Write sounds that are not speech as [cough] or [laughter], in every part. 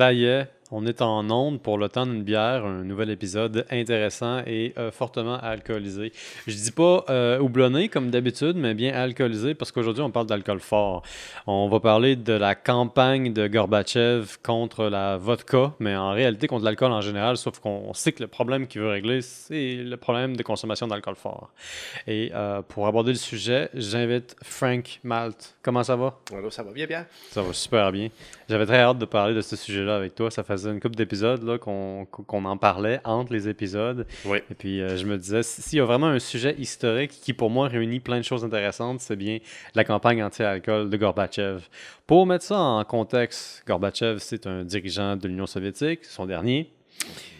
Ça y est, on est en onde pour le temps d'une bière, un nouvel épisode intéressant et euh, fortement alcoolisé. Je dis pas euh, houblonné comme d'habitude, mais bien alcoolisé parce qu'aujourd'hui on parle d'alcool fort. On va parler de la campagne de Gorbatchev contre la vodka, mais en réalité contre l'alcool en général, sauf qu'on sait que le problème qu'il veut régler, c'est le problème de consommation d'alcool fort. Et euh, pour aborder le sujet, j'invite Frank Malt. Comment ça va? Alors, ça va bien, bien. Ça va super bien. J'avais très hâte de parler de ce sujet-là avec toi. Ça faisait une couple d'épisodes là, qu'on, qu'on en parlait entre les épisodes. Oui. Et puis, euh, je me disais, si- s'il y a vraiment un sujet historique qui, pour moi, réunit plein de choses intéressantes, c'est bien la campagne anti-alcool de Gorbatchev. Pour mettre ça en contexte, Gorbatchev, c'est un dirigeant de l'Union soviétique, son dernier.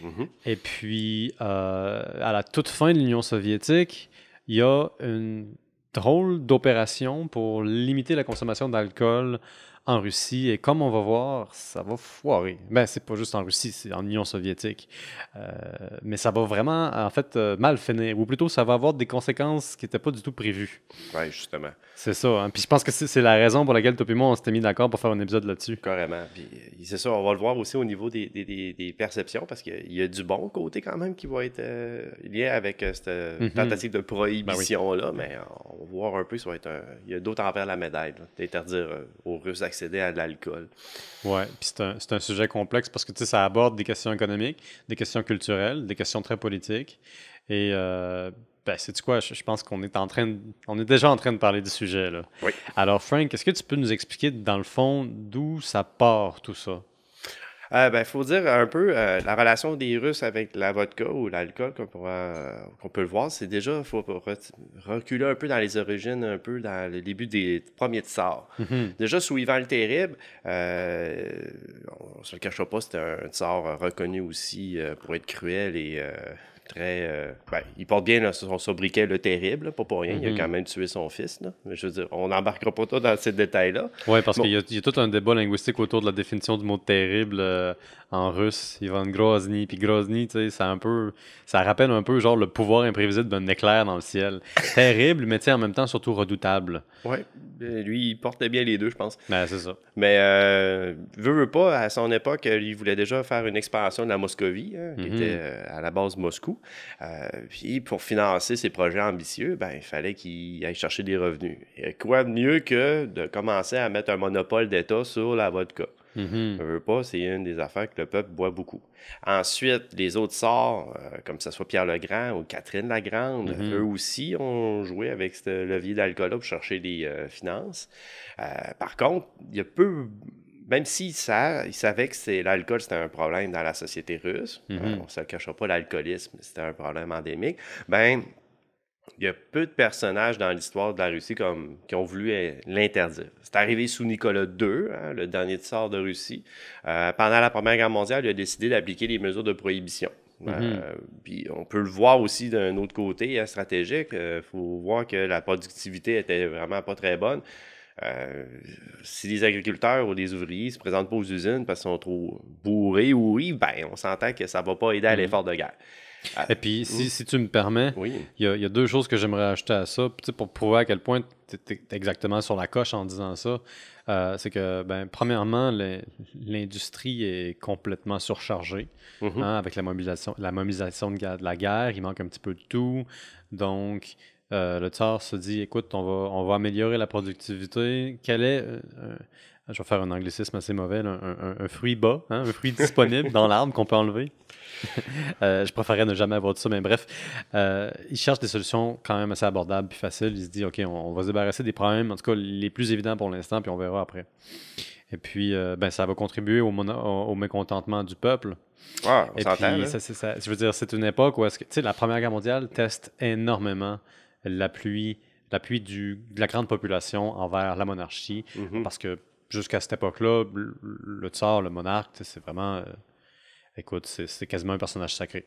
Mhm. Et puis, euh, à la toute fin de l'Union soviétique, il y a une drôle d'opération pour limiter la consommation d'alcool en Russie. Et comme on va voir, ça va foirer. Ben, c'est pas juste en Russie, c'est en Union soviétique. Euh, mais ça va vraiment, en fait, euh, mal finir. Ou plutôt, ça va avoir des conséquences qui n'étaient pas du tout prévues. Oui, justement. C'est ça. hein. Puis je pense que c'est la raison pour laquelle toi et moi, on s'était mis d'accord pour faire un épisode là-dessus. Carrément. Puis euh, c'est ça, on va le voir aussi au niveau des, des, des, des perceptions parce qu'il y a du bon côté quand même qui va être euh, lié avec euh, cette Mhm. tentative de prohibition-là, mais on va voir un peu, ça va être un... il y a d'autres envers la médaille, d'interdire aux Russes d'accéder à de l'alcool. Ouais, puis c'est un, un sujet complexe parce que ça aborde des questions économiques, des questions culturelles, des questions très politiques. Et euh, ben, sais-tu quoi, je, je pense qu'on est en train de- on est déjà en train de parler du sujet là. Oui. Alors Frank, est-ce que tu peux nous expliquer dans le fond d'où ça part tout ça? Euh, ben, faut dire un peu euh, la relation des Russes avec la vodka ou l'alcool, comme on pourra- euh, qu'on peut le voir, c'est déjà, faut re- reculer un peu dans les origines, un peu dans le début des premiers tsars. Mhm. Déjà, sous Ivan le Terrible, euh, on ne se le cachera pas, c'était un tsar reconnu aussi pour être cruel et très... euh, ben, il porte bien là, son sobriquet le Terrible, là, pas pour rien. Il Mhm. a quand même tué son fils. Là. Mais je veux dire, on n'embarquera pas trop dans ces détails-là. Ouais, parce Bon. qu'il y, a- il y a tout un débat linguistique autour de la définition du mot terrible euh, en russe. Ivan Grozny, puis Grozny, tu sais, c'est un peu, ça rappelle un peu genre le pouvoir imprévisible d'un éclair dans le ciel. [laughs] Terrible, mais en même temps surtout redoutable. Ouais, Euh, lui, il portait bien les deux, je pense. Ben, c'est ça. Mais euh, veut, veut pas, à son époque, il voulait déjà faire une expansion de la Moscovie, hein, qui Mhm. était à la base Moscou. Euh, puis pour financer ses projets ambitieux, ben, il fallait qu'il aille chercher des revenus. Et quoi de mieux que de commencer à mettre un monopole d'État sur la vodka? Mhm. Veut, veut pas, c'est une des affaires que le peuple boit beaucoup. Ensuite, les autres sorts, euh, comme ce soit Pierre le Grand ou Catherine la Grande, Mhm. eux aussi ont joué avec ce levier d'alcool pour chercher des euh, finances. Euh, par contre, il y a peu, même s'ils sa- ils savaient que l'alcool c'était un problème dans la société russe, Mhm. euh, on ne se cachera pas, l'alcoolisme c'était un problème endémique, ben il y a peu de personnages dans l'histoire de la Russie comme, qui ont voulu euh, l'interdire. C'est arrivé sous Nicolas II, hein, le dernier tsar de Russie. Euh, pendant la Première Guerre mondiale, il a décidé d'appliquer les mesures de prohibition. Euh, puis on peut le voir aussi d'un autre côté hein, stratégique. Il faut voir que la productivité était vraiment pas très bonne. Euh, si les agriculteurs ou les ouvriers se présentent pas aux usines parce qu'ils sont trop bourrés ou oui, ben on s'entend que ça va pas aider à Mhm. l'effort de guerre. Et puis, si, si tu me permets, Oui. il y, a, il y a deux choses que j'aimerais ajouter à ça, pour prouver à quel point tu es exactement sur la coche en disant ça. Euh, c'est que, ben, premièrement, l'industrie est complètement surchargée Mhm. hein, avec la mobilisation, la mobilisation de, de la guerre. Il manque un petit peu de tout. Donc, euh, le tsar se dit écoute, on va, on va améliorer la productivité. Quel est. euh, un- je vais faire un anglicisme assez mauvais, là, un, un- un fruit bas, hein, un fruit disponible dans l'arbre qu'on peut enlever. [laughs] Euh, je préférerais ne jamais avoir de ça, mais bref, euh, il cherche des solutions quand même assez abordables puis faciles. Il se dit, OK, on, on va se débarrasser des problèmes, en tout cas les plus évidents pour l'instant, puis on verra après. Et puis, euh, ben, ça va contribuer au, mono- au, au mécontentement du peuple. Ah, on Et puis, ça, ça- je veux dire, c'est une époque où est-ce que, tu sais, la Première Guerre mondiale teste énormément l'appui, l'appui du- de la grande population envers la monarchie, Mhm. parce que jusqu'à cette époque-là, le, le tsar, le monarque, c'est vraiment, euh, écoute, c'est quasiment un personnage sacré.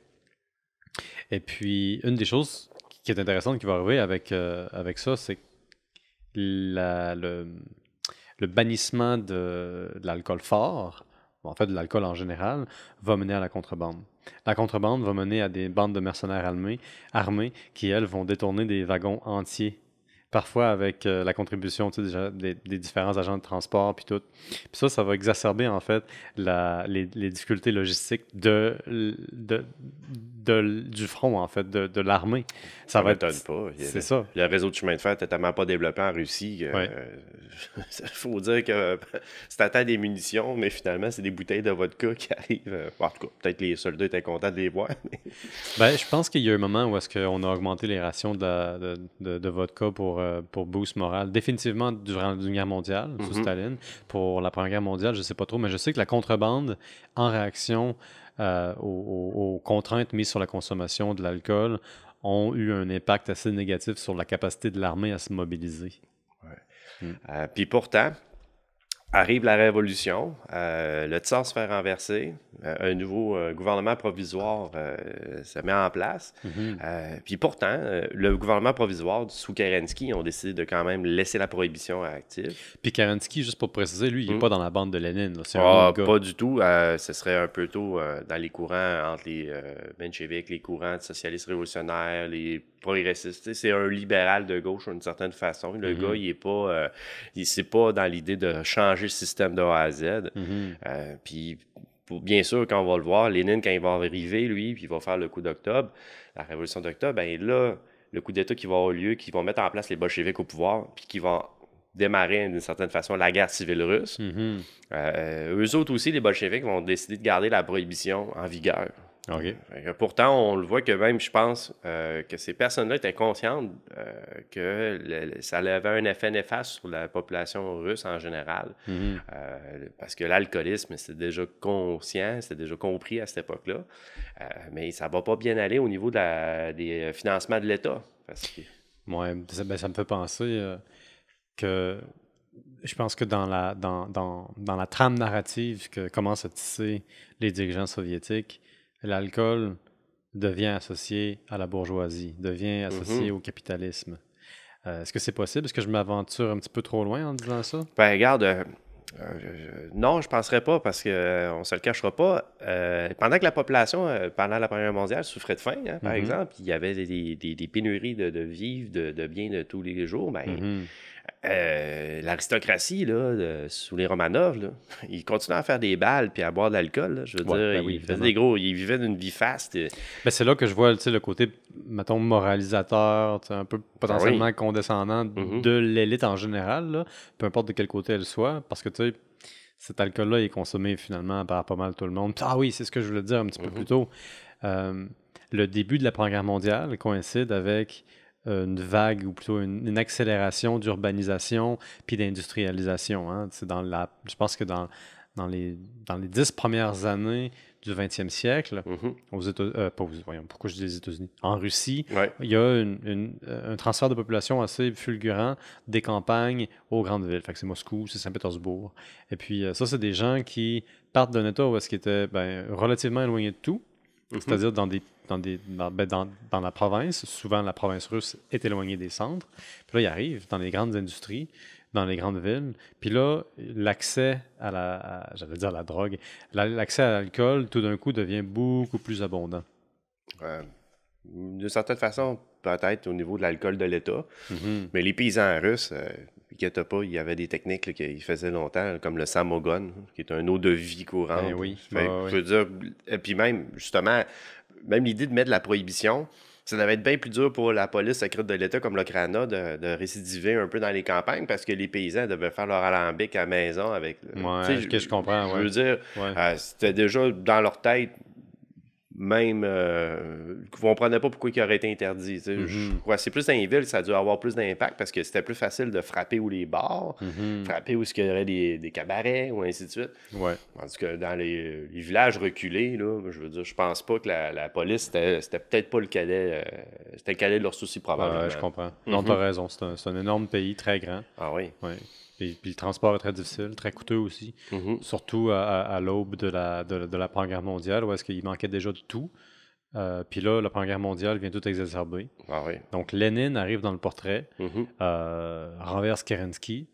Et puis, une des choses qui est intéressante qui va arriver avec, euh, avec ça, c'est le, le bannissement de, de l'alcool fort, en fait de l'alcool en général, va mener à la contrebande. La contrebande va mener à des bandes de mercenaires armés, armés qui, elles, vont détourner des wagons entiers parfois avec euh, la contribution tu sais, déjà des, des différents agents de transport, puis tout. Puis ça, ça va exacerber en fait la, les, les difficultés logistiques de, de, de- du front, en fait, de, de l'armée. Ça, Ça va être. pas. Il C'est ça. Le réseau de chemin de fer n'était tellement pas développé en Russie. Il Ouais. [laughs] faut dire que c'est à des munitions, mais finalement, c'est des bouteilles de vodka qui arrivent. euh, En tout cas, peut-être que les soldats étaient contents de les voir. [laughs] mais- Ben, je pense qu'il y a un moment où est-ce qu'on a augmenté les rations de, la- de, de- de vodka pour, euh, pour boost moral. Définitivement durant la Deuxième Guerre mondiale, sous Mhm. Staline. Pour la Première Guerre mondiale, je sais pas trop, mais je sais que la contrebande, en réaction euh, aux, contraintes mises sur la consommation de l'alcool, ont eu un impact assez négatif sur la capacité de l'armée à se mobiliser. Euh, Puis pourtant, arrive la Révolution, euh, le tsar se fait renverser, euh, un nouveau euh, gouvernement provisoire se met en place. Mhm. Puis pourtant, le gouvernement provisoire sous Kerensky ont décidé de quand même laisser la prohibition active. Puis Kerensky, juste pour préciser, lui, il n'est Mhm. pas dans la bande de Lénine. là. Ah, gars. pas du tout. ce serait un peu tôt dans les courants entre les mencheviks, les courants de socialistes révolutionnaires, les sais, C'est un libéral de gauche d'une certaine façon. Le Mhm. gars, il est pas, euh, il c'est pas dans l'idée de changer le système de A à Z. Mhm. Euh, puis, pour- bien sûr, quand on va le voir, Lénine, quand il va arriver, lui, puis il va faire le coup d'octobre, la révolution d'octobre, ben là, le coup d'État qui va avoir lieu, qui vont mettre en place les bolcheviks au pouvoir, puis qui vont démarrer d'une certaine façon la guerre civile russe. Mhm. Euh, eux autres aussi, les bolcheviks, vont décider de garder la prohibition en vigueur. OK. Fait que pourtant, on le voit que même, je pense, euh, que ces personnes-là étaient conscientes euh, que le- ça avait un effet néfaste sur la population russe en général. Mhm. Euh, parce que l'alcoolisme, c'était déjà conscient, c'était déjà compris à cette époque-là. Mais ça va pas bien aller au niveau de la- des financements de l'État. Que, ça, ben, ça me fait penser que je pense que dans la, dans, dans, dans la trame narrative que commencent à tisser les dirigeants soviétiques, l'alcool devient associé à la bourgeoisie, devient associé au capitalisme. Euh, Est-ce que c'est possible? Est-ce que je m'aventure un petit peu trop loin en disant ça? ben, regarde, euh, euh, je- non, je penserais pas parce que euh, on se le cachera pas. pendant que la population, pendant la Première mondiale, souffrait de faim, hein, par Mhm. exemple, il y avait des, des- des pénuries de, de vivres, de, de biens de tous les jours. Ben, Mhm. Euh, l'aristocratie, là, sous les Romanov, là, [laughs] ils continuaient à faire des balles puis à boire de l'alcool. Je veux Ouais, dire, ben oui, ils faisaient des gros, ils vivaient d'une vie faste. et- Ben, c'est là que je vois le côté, mettons, moralisateur, un peu potentiellement Ah oui. condescendant Mhm. de l'élite en général, là, peu importe de quel côté elle soit, parce que tu sais, cet alcool-là est consommé finalement par pas mal tout le monde. Ah oui, c'est ce que je voulais dire un petit peu Mhm. plus tôt. Euh, le début de la Première Guerre mondiale coïncide avec une vague ou plutôt une, une accélération d'urbanisation puis d'industrialisation. hein. C'est dans la, je pense que dans, dans, les, dans les dix premières années du 20e siècle, aux euh, pas aux- voyons, pourquoi je dis les États-Unis? En Russie, Ouais. il y a une- une- euh, un transfert de population assez fulgurant des campagnes aux grandes villes. Fait que c'est Moscou, c'est Saint-Pétersbourg. Et puis euh, ça, c'est des gens qui partent d'un État où est-ce qu'ils étaient ben, relativement éloignés de tout, Mhm. c'est-à-dire dans, des, dans, des, dans, ben, dans, dans la province. Souvent, la province russe est éloignée des centres. Puis là, ils arrivent dans les grandes industries, dans les grandes villes. Puis là, l'accès à la, j'allais dire la drogue, la- l'accès à l'alcool, tout d'un coup, devient beaucoup plus abondant. Euh, D'une certaine façon, peut-être au niveau de l'alcool de l'État. Mhm. Mais les paysans russes, euh, inquiète pas, il y avait des techniques qu'ils faisaient longtemps, comme le samogon, qui est un eau de vie courante. Ben oui, Fait, je veux dire, et puis même, justement, même l'idée de mettre de la prohibition, ça devait être bien plus dur pour la police secrète de l'État comme le CRANA de, de récidiver un peu dans les campagnes parce que les paysans devaient faire leur alambic à la maison avec. Ouais, sais, ok, je comprends, Je veux dire, Ouais. euh, c'était déjà dans leur tête, même, euh, on comprenait pas pourquoi il aurait été interdit. tu sais. Je crois que c'est plus dans les villes, ça a dû avoir plus d'impact parce que c'était plus facile de frapper où les bars, Mhm. frapper où il y aurait des, des cabarets ou ainsi de suite. Ouais. Tandis que dans les, les villages reculés, là, je veux dire, je pense pas que la, la police, c'était peut-être pas le cadet, euh, c'était le cadet de leurs soucis probablement. Ouais, je comprends. Non, Mhm. t'as raison. C'est un, énorme pays, très grand. Ah oui. Ouais. Puis, puis le transport est très difficile, très coûteux aussi. Mhm. Surtout à, à- à l'aube de la, de, de la Première Guerre mondiale, où est-ce qu'il manquait déjà de tout. Euh, puis là, la Première Guerre mondiale vient tout exacerber. Ah oui. Donc Lénine arrive dans le portrait, Mhm. euh, renverse Kerensky,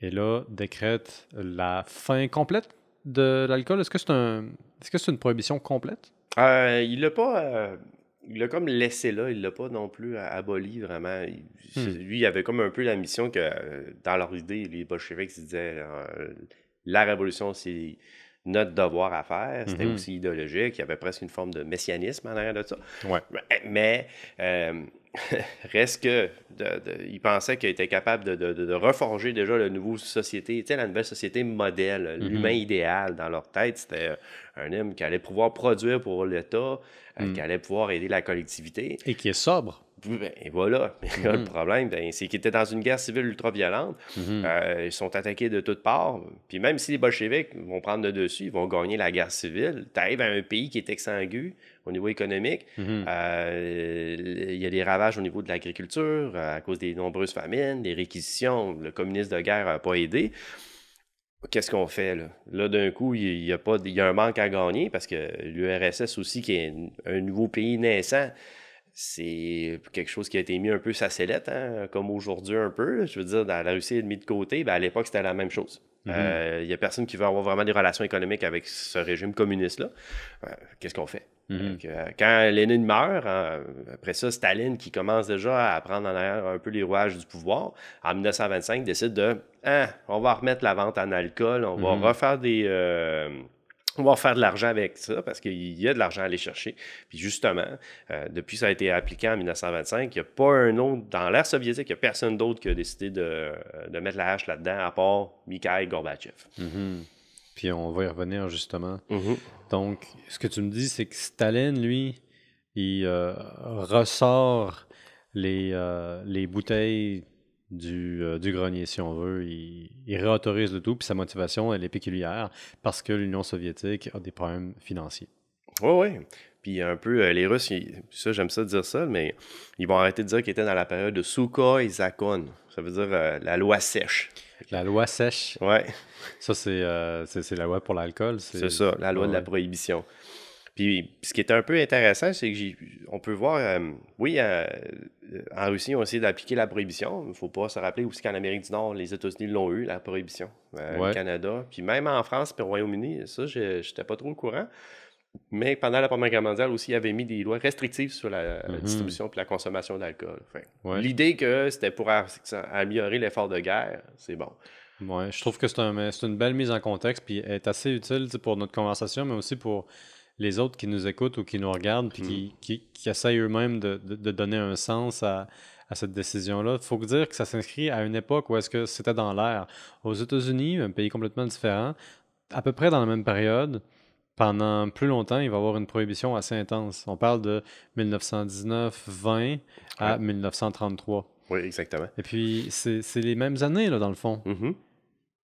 et là décrète la fin complète de l'alcool. Est-ce que c'est un, est-ce que c'est une prohibition complète? Euh, il l'a pas. Euh, il l'a comme laissé là, il l'a pas non plus aboli vraiment. Lui, il avait comme un peu la mission que, dans leur idée, les bolcheviks se disaient la révolution, c'est notre devoir à faire. C'était Mhm. aussi idéologique. Il y avait presque une forme de messianisme en arrière de ça. Ouais. Mais euh, [laughs] reste que de- de- il pensait qu'il était capable de, reforger déjà la nouvelle société, tu sais, la nouvelle société modèle, Mhm. l'humain idéal dans leur tête. C'était un homme qui allait pouvoir produire pour l'État, euh, Mhm. qui allait pouvoir aider la collectivité. Et qui est sobre. Ben, et voilà. Mais le Mhm. problème, ben, c'est qu'ils étaient dans une guerre civile ultra-violente. Mhm. Euh, ils sont attaqués de toutes parts. Puis même si les bolcheviks vont prendre le dessus, ils vont gagner la guerre civile. Tu arrives à un pays qui est exsangue au niveau économique. Mhm. Euh, il y a des ravages au niveau de l'agriculture euh, à cause des nombreuses famines, des réquisitions. Le communisme de guerre n'a pas aidé. Qu'est-ce qu'on fait là? Là, d'un coup, il y, a pas, il y a un manque à gagner parce que l'URSS aussi, qui est un nouveau pays naissant, c'est quelque chose qui a été mis un peu sa sellette, hein, comme aujourd'hui un peu. Je veux dire, dans la Russie est mis de côté, ben, à l'époque, c'était la même chose. Mhm. Euh, Il y a personne qui veut avoir vraiment des relations économiques avec ce régime communiste-là. Euh, Qu'est-ce qu'on fait? Mhm. Donc, euh, quand Lénine meurt, hein, après ça, Staline, qui commence déjà à prendre en arrière un peu les rouages du pouvoir, en 1925, décide de Ah, on va remettre la vente en alcool, on va Mhm. refaire des. Euh, on va faire de l'argent avec ça parce qu'il y a de l'argent à aller chercher. Puis justement, euh, depuis que ça a été appliqué en 1925, il n'y a pas un autre, dans l'ère soviétique, il n'y a personne d'autre qui a décidé de, de mettre la hache là-dedans à part Mikhail Gorbatchev. Mhm. Puis on va y revenir justement. Mhm. Donc, ce que tu me dis, c'est que Staline, lui, il euh, ressort les, euh, les bouteilles du, euh, du grenier, si on veut. Il, il réautorise le tout, puis sa motivation, elle est péculière parce que l'Union soviétique a des problèmes financiers. Oui, oui. Puis un peu, euh, les Russes, ils- ça, j'aime ça dire ça, mais ils vont arrêter de dire qu'ils étaient dans la période de Sukhoi Zakon. Ça veut dire euh, la loi sèche. La loi sèche, Ouais, ça, c'est la loi pour l'alcool. c'est ça, la loi de la prohibition. Puis, ce qui est un peu intéressant, c'est que j'ai- on peut voir, euh, oui, euh, en Russie, ont essayé d'appliquer la prohibition. Il ne faut pas se rappeler aussi qu'en Amérique du Nord, les États-Unis l'ont eu, la prohibition. Euh, Ouais. Le Canada. Puis même en France puis au Royaume-Uni, ça, je n'étais pas trop au courant. Mais pendant la Première Guerre mondiale aussi, il avait mis des lois restrictives sur la, la Mhm. distribution et la consommation d'alcool. Ouais. L'idée que c'était pour améliorer l'effort de guerre, c'est bon. Ouais, je trouve que c'est un, une belle mise en contexte, puis est assez utile pour notre conversation, mais aussi pour les autres qui nous écoutent ou qui nous regardent, puis qui, qui, qui essayent eux-mêmes de, de- de donner un sens à, à cette décision-là. Il faut dire que ça s'inscrit à une époque où est-ce que c'était dans l'air. Aux États-Unis, un pays complètement différent, à peu près dans la même période, pendant plus longtemps, il va y avoir une prohibition assez intense. On parle de 1919-20 à Ouais. 1933. Oui, exactement. Et puis, c'est les mêmes années, là, dans le fond. Mhm.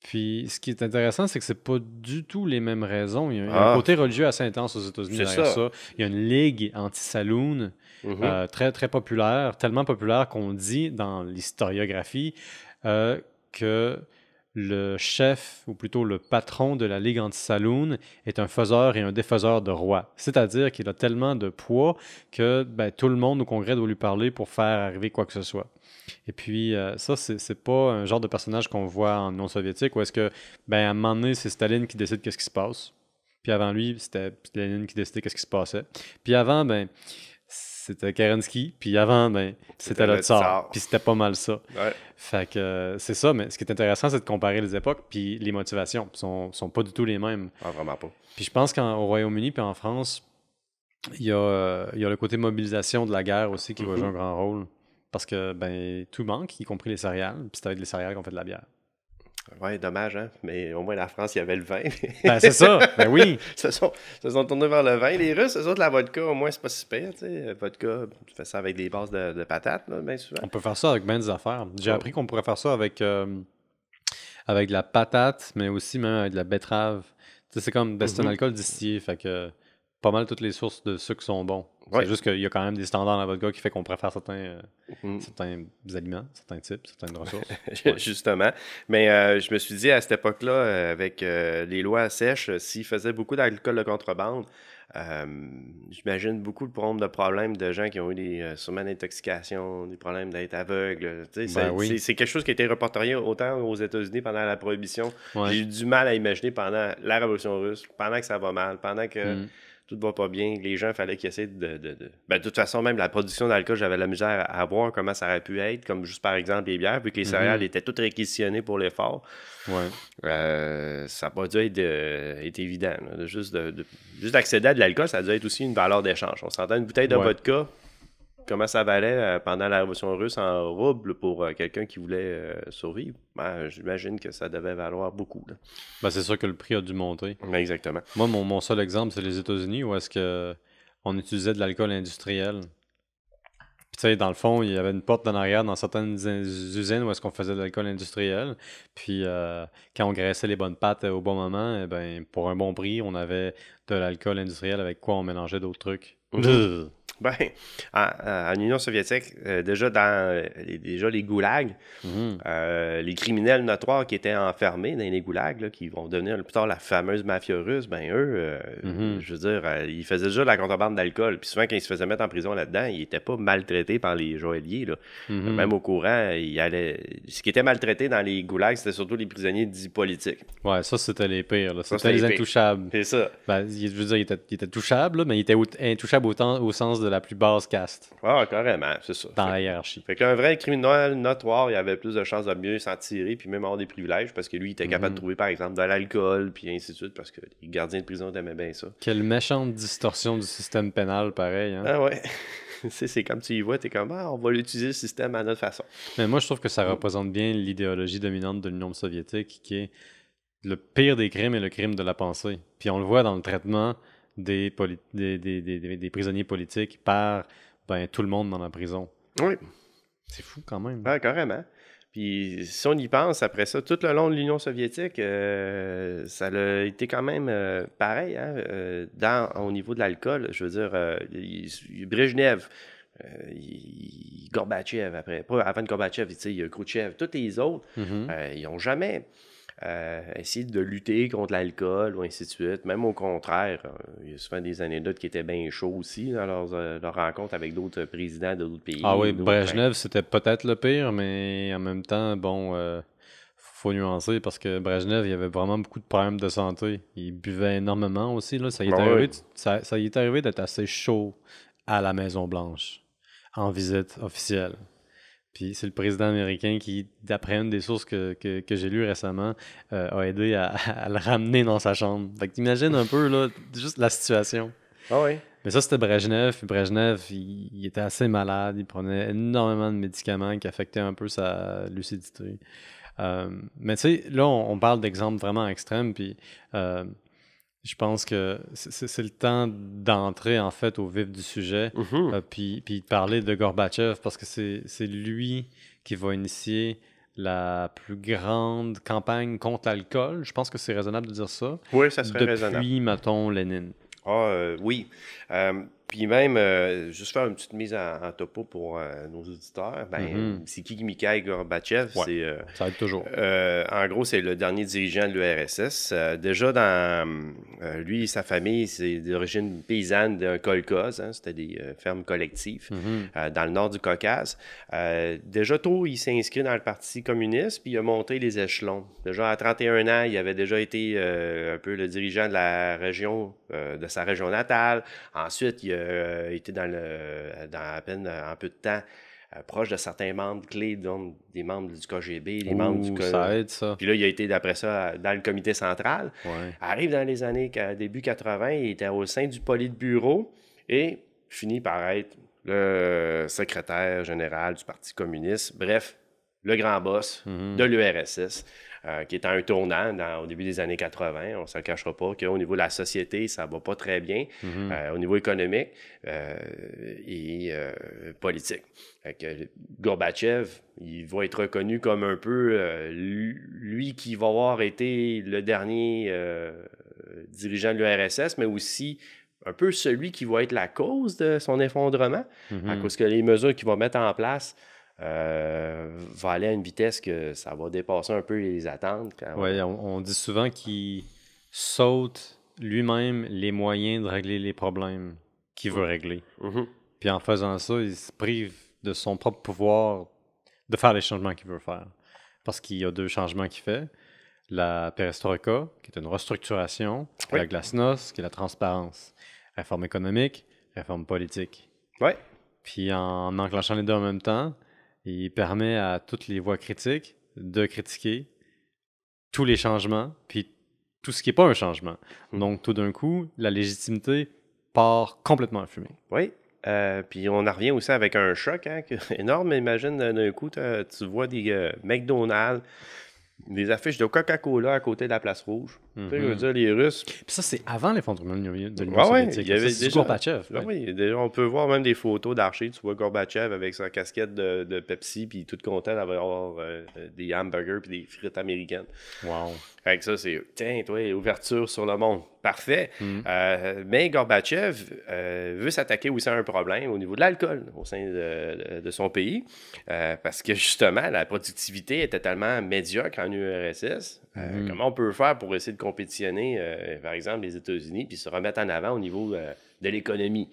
Puis, ce qui est intéressant, c'est que c'est pas du tout les mêmes raisons. Il y a, a Ah. un côté religieux assez intense aux États-Unis derrière ça. ça. Il y a une ligue anti-saloon Mhm. euh, très, très populaire, tellement populaire qu'on dit dans l'historiographie euh, que le chef, ou plutôt le patron de la ligue anti-saloon est un faiseur et un défaiseur de roi. C'est-à-dire qu'il a tellement de poids que ben, tout le monde au Congrès doit lui parler pour faire arriver quoi que ce soit. Et puis, euh, ça, c'est pas un genre de personnage qu'on voit en non soviétique où est-ce que, ben, à un moment donné, c'est Staline qui décide qu'est-ce qui se passe. Puis avant lui, c'était Lénine qui décidait qu'est-ce qui se passait. Puis avant, ben, c'était Kerensky. Puis avant, ben, c'était le tsar. tsar. Puis c'était pas mal ça. Ouais. Fait que euh, c'est ça, mais ce qui est intéressant, c'est de comparer les époques, puis les motivations sont, sont pas du tout les mêmes. Ah, vraiment pas. Puis je pense qu'au Royaume-Uni puis en France, il y, a, euh, il y a le côté mobilisation de la guerre aussi qui va Mhm. jouer un grand rôle. Parce que ben tout manque, y compris les céréales. Puis c'est avec les céréales qu'on fait de la bière. Ouais, dommage, hein? Mais au moins, la France, il y avait le vin. Ben c'est ça, ben oui. Ils [laughs] se sont, se sont tournés vers le vin. Les Russes, eux autres, la vodka, au moins, c'est pas si pire, tu sais. Vodka, tu fais ça avec des bases de, de patates, là, bien souvent. On peut faire ça avec bien des affaires. J'ai Oh. appris qu'on pourrait faire ça avec, euh, avec de la patate, mais aussi même avec de la betterave. Tu sais, c'est comme ben, c'est un Mhm. alcool distillé, fait que pas mal toutes les sources de sucre sont bons. Ouais. C'est juste qu'il y a quand même des standards dans la vodka qui fait qu'on préfère certains, euh, Mhm. certains aliments, certains types, certaines ressources. [laughs] Justement. Mais euh, je me suis dit, à cette époque-là, euh, avec euh, les lois sèches, s'ils faisaient beaucoup d'alcool de contrebande, j'imagine beaucoup de problèmes de problèmes de gens qui ont eu des, sûrement d'intoxication, des problèmes d'être sais, Ben c'est- oui. c'est- C'est quelque chose qui a été reporté autant aux États-Unis pendant la Prohibition. Ouais. J'ai eu du mal à imaginer pendant la Révolution russe, pendant que ça va mal, pendant que Mm. Tout va pas bien, les gens, fallait qu'ils essaient de, de, Ben, de toute façon, même la production d'alcool, j'avais la misère à voir comment ça aurait pu être, comme juste par exemple les bières, vu que les Mhm. céréales étaient toutes réquisitionnées pour l'effort. Ouais. Euh, ça n'a pas dû être, euh, être évident. là, juste de- de- juste d'accéder à de l'alcool, ça a dû être aussi une valeur d'échange. On s'entend une bouteille de Ouais. vodka, comment ça valait euh, pendant la Révolution russe en rouble pour euh, quelqu'un qui voulait euh, survivre? Ben, J'imagine que ça devait valoir beaucoup. Ben, c'est sûr que le prix a dû monter. Ben, exactement. Moi, mon, mon seul exemple, c'est les États-Unis où est-ce que on utilisait de l'alcool industriel. Puis, tu sais, dans le fond, il y avait une porte en arrière dans certaines us- usines où est-ce qu'on faisait de l'alcool industriel. Puis, euh, quand on graissait les bonnes pâtes au bon moment, eh ben, pour un bon prix, on avait de l'alcool industriel avec quoi on mélangeait d'autres trucs. Ben, [laughs] en, en Union soviétique, euh, déjà dans euh, les, déjà les goulags, Mhm. euh, les criminels notoires qui étaient enfermés dans les goulags, là, qui vont devenir plus tard la fameuse mafia russe, ben eux, euh, Mhm. je veux dire, ils faisaient déjà de la contrebande d'alcool. Puis souvent, quand ils se faisaient mettre en prison là-dedans, ils n'étaient pas maltraités par les joailliers. Là. Mhm. Même au courant, ils allaient... ce qui était maltraité dans les goulags, c'était surtout les prisonniers dits politiques. Ouais, ça, c'était les pires. C'était les intouchables. C'est ça. Ben, je veux dire, il était, il était touchable, là, mais il était au- intouchable autant, au sens de la plus basse caste Ah, carrément, c'est ça. dans Fait- la hiérarchie. Fait qu'un vrai criminel notoire, il avait plus de chances de mieux s'en tirer, puis même avoir des privilèges, parce que lui, il était capable Mhm. de trouver, par exemple, de l'alcool, puis ainsi de suite, parce que les gardiens de prison aimaient bien ça. Quelle méchante distorsion du système pénal, pareil. hein. Ah ouais. [laughs] c'est, c'est comme tu y vois, t'es comme, ah, on va l'utiliser le système à notre façon. Mais moi, je trouve que ça représente bien l'idéologie dominante de l'Union soviétique, qui est le pire des crimes est le crime de la pensée. Puis on le voit dans le traitement des, prisonniers politiques par ben, tout le monde dans la prison. Oui, C'est fou quand même. ah, carrément. Puis si on y pense, après ça, tout le long de l'Union soviétique, euh, ça a été quand même euh, pareil hein, euh, dans, au niveau de l'alcool. Je veux dire, il- il- Brejnev, il- Gorbatchev après, pas avant de Gorbatchev, tu sais, il y a Khrouchtchev, tous les autres, Mhm. euh, ils n'ont jamais euh, essayé de lutter contre l'alcool ou ainsi de suite. Même au contraire, euh, il y a souvent des anecdotes qui étaient bien chauds aussi dans leurs, euh, leurs rencontres avec d'autres présidents de d'autres pays. Ah oui, Brejnev, c'était peut-être le pire, mais en même temps, bon, euh, faut nuancer parce que Brejnev, il y avait vraiment beaucoup de problèmes de santé. Il buvait énormément aussi. Là. Ça, y est Ah ouais. arrivé, ça, ça y est arrivé d'être assez chaud à la Maison-Blanche en visite officielle. Puis c'est le président américain qui, d'après une des sources que, que, que j'ai lues récemment, euh, a aidé à, à le ramener dans sa chambre. Fait que t'imagines un peu, là, juste la situation. Ah oui. Mais ça, c'était Brejnev. Puis Brejnev, il, il était assez malade. Il prenait énormément de médicaments qui affectaient un peu sa lucidité. Euh, mais tu sais, là, on, on parle d'exemples vraiment extrêmes. Puis euh, je pense que c'est- le temps d'entrer, en fait, au vif du sujet. Euh, puis, puis de parler de Gorbatchev parce que c'est lui qui va initier la plus grande campagne contre l'alcool. Je pense que c'est raisonnable de dire ça. Oui, ça serait raisonnable. Depuis, mettons, Lénine. Ah euh, oui. Euh, puis même, euh, juste faire une petite mise en, en topo pour euh, nos auditeurs. Ben, Mhm. c'est qui Mikhail Gorbatchev? Ouais. C'est, euh, Ça aide toujours. en gros, c'est le dernier dirigeant de l'URSS. Déjà, dans lui et sa famille, c'est d'origine paysanne d'un kolkhoz. hein, c'était des fermes collectives. Mhm. dans le nord du Caucase. Déjà tôt, il s'est inscrit dans le Parti communiste, puis il a monté les échelons. Déjà à 31 ans, il avait déjà été un peu le dirigeant de la région, de sa région natale. Ensuite, il a euh, été dans, le, dans à peine en peu de temps euh, proche de certains membres clés, donc des membres du KGB, des membres du... Ça aide, ça. Puis là, il a été, d'après ça, dans le comité central. Ouais. Arrive dans les années début 80, il était au sein du Politburo et finit par être le secrétaire général du Parti communiste. Bref, le grand boss Mhm. de l'URSS, euh, qui est à un tournant dans- au début des années 80. On ne se le cachera pas qu'au niveau de la société, ça va pas très bien, Mhm. euh, au niveau économique euh, et politique. Que Gorbatchev, il va être reconnu comme un peu lui qui va avoir été le dernier dirigeant de l'URSS, mais aussi un peu celui qui va être la cause de son effondrement, à Mhm. cause que les mesures qu'il va mettre en place euh, vont aller à une vitesse que ça va dépasser un peu les attentes. quand- Ouais, on, on dit souvent qu'il saute lui-même les moyens de régler les problèmes qu'il veut régler. Mhm. Puis en faisant ça, il se prive de son propre pouvoir de faire les changements qu'il veut faire. Parce qu'il y a deux changements qu'il fait. La perestroïka, qui est une restructuration, et Oui. la glasnost, qui est la transparence. Réforme économique, réforme politique. Ouais. Puis en enclenchant les deux en même temps, il permet à toutes les voix critiques de critiquer tous les changements, puis tout ce qui n'est pas un changement. Mhm. Donc, tout d'un coup, la légitimité part complètement en fumée. Oui. Euh, puis on en revient aussi avec un choc hein, [laughs] énorme. Imagine d'un coup, tu vois des euh, McDonald's, des affiches de Coca-Cola à côté de la place rouge. Tu sais, je veux Mhm. dire, les Russes. Puis ça, c'est avant l'effondrement de l'Union Ah ouais, soviétique. il y avait Ça, déjà- Gorbatchev. Ah ouais. oui, déjà, on peut voir même des photos d'archives. Tu vois Gorbatchev avec sa casquette de, de Pepsi, puis tout content d'avoir euh, des hamburgers puis des frites américaines. Wow. Fait que ça, c'est, tiens, toi, ouverture sur le monde. Parfait. Mhm. Euh, mais Gorbatchev euh, veut s'attaquer aussi à un problème au niveau de l'alcool au sein de, son pays, euh, parce que justement, la productivité était tellement médiocre en URSS. Euh, Mhm. Comment on peut faire pour essayer de compétitionner, euh, par exemple, les États-Unis, puis se remettre en avant au niveau euh, de l'économie?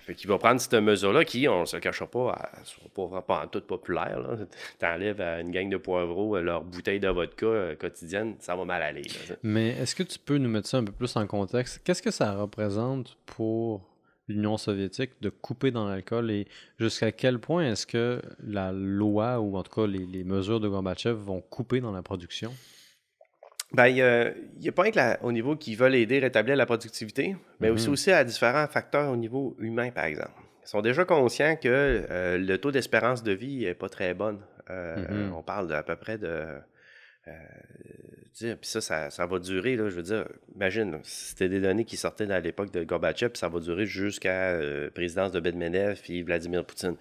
Fait qu'il va prendre cette mesure-là qui, on ne se cachera pas, ne sera pas, pas en tout populaire. [laughs] T'enlèves à une gang de poivreaux euh, leur bouteille de vodka quotidienne, ça va mal aller. là. Mais est-ce que tu peux nous mettre ça un peu plus en contexte? Qu'est-ce que ça représente pour l'Union soviétique de couper dans l'alcool et jusqu'à quel point est-ce que la loi ou en tout cas les, les mesures de Gorbatchev vont couper dans la production? Ben, il n'y a, pas que la- au niveau qui veulent aider à rétablir la productivité, mais aussi, Mhm. aussi à différents facteurs au niveau humain, par exemple. Ils sont déjà conscients que euh, le taux d'espérance de vie n'est pas très bon. Euh, Mhm. On parle d'à peu près de... euh, puis ça, ça, ça va durer, là, je veux dire, imagine, c'était des données qui sortaient à l'époque de Gorbatchev, puis ça va durer jusqu'à la présidence de Medvedev et Vladimir Poutine.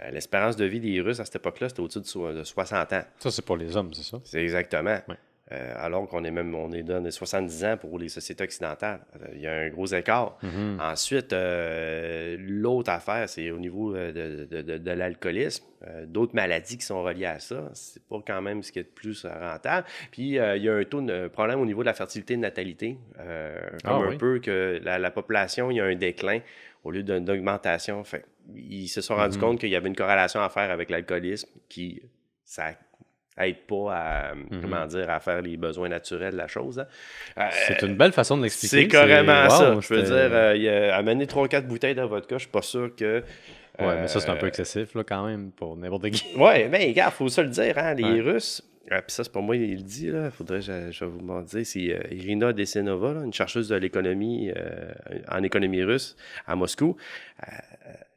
Euh, L'espérance de vie des Russes à cette époque-là, c'était au-dessus de so- de 60 ans. Ça, c'est pour les hommes, c'est ça? C'est exactement. Ouais. Euh, alors qu'on est même on est dans les 70 ans pour les sociétés occidentales. Euh, Il y a un gros écart. Mhm. Ensuite, euh, l'autre affaire, c'est au niveau de, de- de- de l'alcoolisme. Euh, D'autres maladies qui sont reliées à ça. C'est pas quand même ce qui est le plus rentable. Puis, il y a un taux de problème au niveau de la fertilité et de natalité. Euh, comme Ah un oui. peu que la, la population, il y a un déclin au lieu d'une augmentation. Fait, ils se sont rendus Mhm. compte qu'il y avait une corrélation à faire avec l'alcoolisme qui, ça aide pas à, Mhm. comment dire, à faire les besoins naturels de la chose. hein. Euh, C'est une belle façon de l'expliquer. c'est carrément Wow, ça. Je veux dire, euh, il a amené 3-4 bouteilles de vodka, je suis pas sûr que. Ouais, mais ça, c'est un peu euh, excessif, là, quand même, pour n'importe qui. [laughs] Ouais, mais regarde, faut se le dire, hein, les Ouais. Russes. ah, Puis ça, c'est pas moi qui le dit, là. Faudrait, je, je vais vous dire. C'est euh, Irina Desenova, là, une chercheuse de l'économie, euh, en économie russe à Moscou. Euh,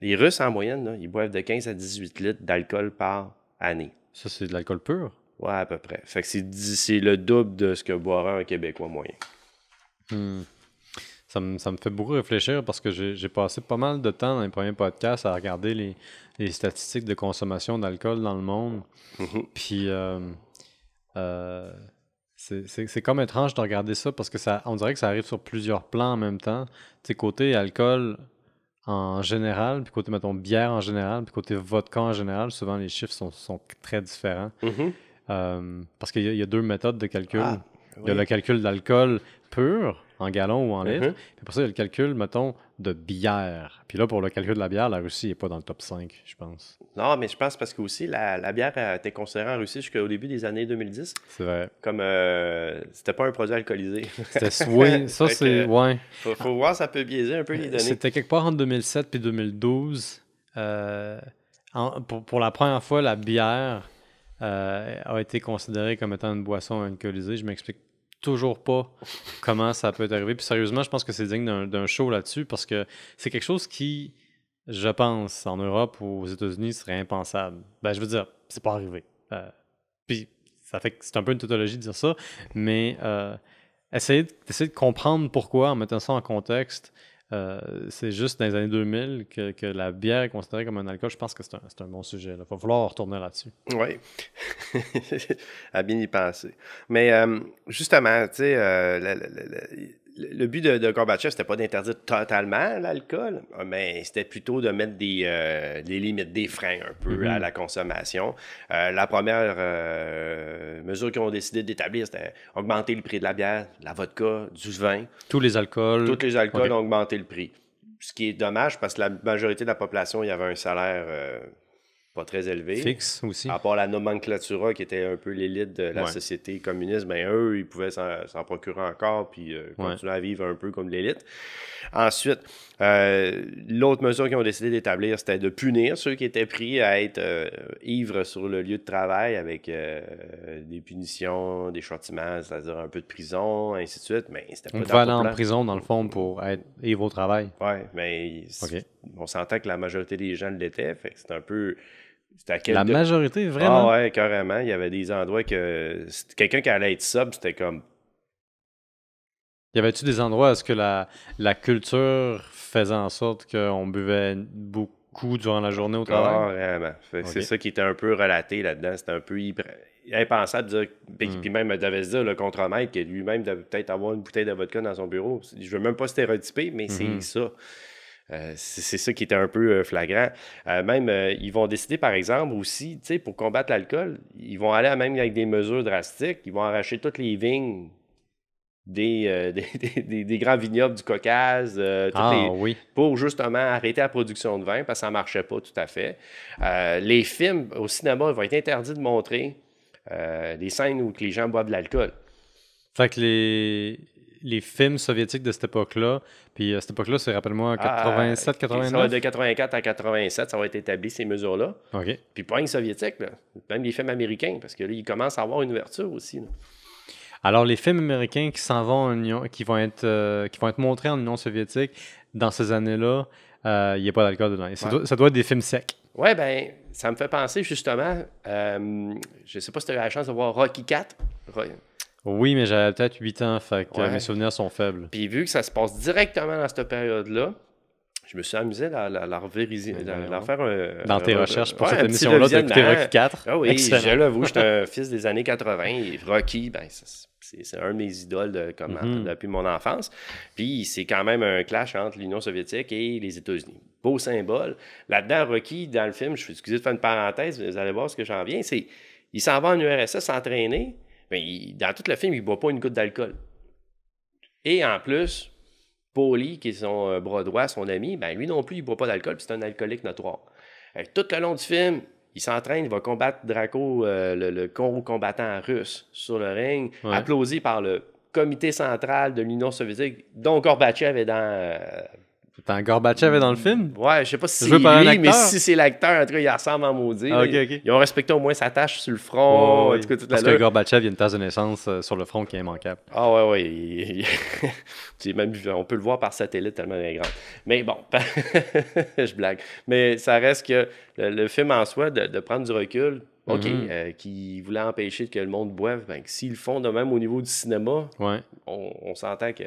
les Russes, en moyenne, là, ils boivent de 15 à 18 litres d'alcool par année. Ça, c'est de l'alcool pur? Ouais, à peu près. Fait que c'est le double de ce que boirait un Québécois moyen. Hmm. Ça, me, ça me fait beaucoup réfléchir parce que j'ai passé pas mal de temps dans les premiers podcasts à regarder les, les statistiques de consommation d'alcool dans le monde. Mhm. Puis euh, euh, c'est- comme étrange de regarder ça parce que ça, on dirait que ça arrive sur plusieurs plans en même temps. Tu côté alcool en général, puis côté, mettons, bière en général, puis côté vodka en général, souvent les chiffres sont, sont très différents. Mhm. Euh, parce qu'il y, a- il y a deux méthodes de calcul. Ah, Il y a le calcul d'alcool pur, en gallons ou en litres. Puis après ça, il y a le calcul, mettons, de bière. Puis là, pour le calcul de la bière, la Russie n'est pas dans le top 5, je pense. Non, mais je pense parce que aussi la, la bière a été considérée en Russie jusqu'au début des années 2010 C'est vrai. comme euh, c'était pas un produit alcoolisé. C'était oui, [laughs] ça c'est ouais. faut, faut voir, ça peut biaiser un peu les données. C'était quelque part entre 2007 puis 2012. euh, en- pour, pour la première fois, la bière euh, a été considérée comme étant une boisson alcoolisée. Je m'explique toujours pas comment ça peut arrivé. Puis sérieusement, je pense que c'est digne d'un- show là-dessus parce que c'est quelque chose qui, je pense, en Europe ou aux États-Unis, serait impensable. Ben, je veux dire, c'est pas arrivé. Euh, puis ça fait que c'est un peu une tautologie de dire ça, mais euh, essayer de comprendre pourquoi en mettant ça en contexte. Euh, c'est juste dans les années 2000 que, que la bière est considérée comme un alcool. Je pense que c'est un, un bon sujet. Il va falloir retourner là-dessus. Oui. [laughs] à bien y penser. Mais euh, justement, tu sais, euh, le, but de, de Gorbatchev, c'était pas d'interdire totalement l'alcool, mais c'était plutôt de mettre des, euh, des limites, des freins un peu Mhm. à la consommation. Euh, la première euh, mesure qu'ils ont décidé d'établir, c'était augmenter le prix de la bière, de la vodka, du vin. Tous les alcools. Tous les alcools ont augmenté le prix. Ce qui est dommage parce que la majorité de la population, il y avait un salaire pas très élevés. Fixe aussi. À part la nomenclatura qui était un peu l'élite de la Ouais. société communiste, ben eux, ils pouvaient s'en procurer encore puis euh, Ouais. continuer à vivre un peu comme l'élite. Ensuite, euh, l'autre mesure qu'ils ont décidé d'établir, c'était de punir ceux qui étaient pris à être euh, ivres sur le lieu de travail avec des punitions, des châtiments, c'est-à-dire un peu de prison, ainsi de suite. Mais c'était pas On pouvait aller le en plan. prison, dans le fond, pour être ivre au travail. Ouais, mais on s'entend que la majorité des gens l'étaient, fait que c'est un peu. C'était La de- majorité, vraiment. Ah ouais, carrément. Il y avait des endroits que quelqu'un qui allait être sub, c'était comme. Y avait-tu des endroits où est-ce que la, la culture faisait en sorte qu'on buvait beaucoup durant la journée au travail? Carrément. Que C'est ça qui était un peu relaté là-dedans. C'était un peu hyper- impensable de dire. Puis, Mm. puis même, devait se dire, le contremaître, que lui-même devait peut-être avoir une bouteille de vodka dans son bureau. Je veux même pas stéréotyper, mais c'est ça. Euh, c'est ça qui était un peu euh, flagrant. Euh, même, euh, ils vont décider, par exemple, aussi, tu sais, pour combattre l'alcool, ils vont aller à même avec des mesures drastiques. Ils vont arracher toutes les vignes des, [laughs] des, des- des- des grands vignobles du Caucase, Ah les- oui. pour justement arrêter la production de vin parce que ça ne marchait pas tout à fait. Les films au cinéma vont être interdits de montrer des scènes où les gens boivent de l'alcool. Fait que les, les films soviétiques de cette époque-là, puis à cette époque-là, c'est rappelle-moi Ah, 87, Ça va 89? de 84 à 87, ça va être établi, ces mesures-là. OK. Puis pas les soviétiques, là. même les films américains, parce que là, ils commencent à avoir une ouverture aussi. là. Alors, les films américains qui s'en vont en Union, qui vont être, euh, qui vont être montrés en Union soviétique, dans ces années-là, euh, il n'y a pas d'alcool dedans. Ça, Ouais. doit, ça doit être des films secs. Ouais, ben, ça me fait penser justement, euh, je sais pas si tu as eu la chance de voir Rocky 4. Oui, mais j'avais peut-être 8 ans, fait que euh, Ouais. mes souvenirs sont faibles. Puis vu que ça se passe directement dans cette période-là, je me suis amusé à la, la Mais la- la faire un. Dans tes un- recherches pour ouais, cette émission-là, t'as écouté. Rocky 4. Ah oui, Excellent. je l'avoue, j'étais un [laughs] fils des années 80. Et Rocky, ben, c'est un de mes idoles de- comme, Mhm. depuis mon enfance. Puis c'est quand même un clash entre l'Union soviétique et les États-Unis. Beau symbole. Là-dedans, Rocky, dans le film, je suis excusé de faire une parenthèse, vous allez voir ce que j'en viens, c'est il s'en va en URSS s'entraîner, il- dans tout le film, il ne boit pas une goutte d'alcool. Et en plus, Paulie, qui est son euh, bras droit, son ami, ben lui non plus, il ne boit pas d'alcool, puis c'est un alcoolique notoire. Tout le long du film, il s'entraîne, il va combattre Draco, euh, le, le combattant russe, sur le ring, Ouais. applaudi par le comité central de l'Union soviétique, dont Gorbatchev est dans... euh, Attends, Gorbatchev est dans le film? Ouais, je sais pas si c'est lui, mais si c'est l'acteur, en tout cas, il ressemble en maudit. Ah. Ils ont respecté au moins sa tâche sur le front, Ouais, en tout cas, toute Parce la que Gorbatchev, il y a une tasse de naissance euh, sur le front qui est immanquable. Ah ouais, ouais. il- il- [laughs] c'est même, on peut le voir par satellite tellement il est grand. Mais bon, [laughs] je blague. Mais ça reste que le, le film en soi, de, de prendre du recul, OK, Mhm. euh, qui voulait empêcher que le monde boive, ben, s'ils le font de même au niveau du cinéma, Ouais. on, on s'entend que...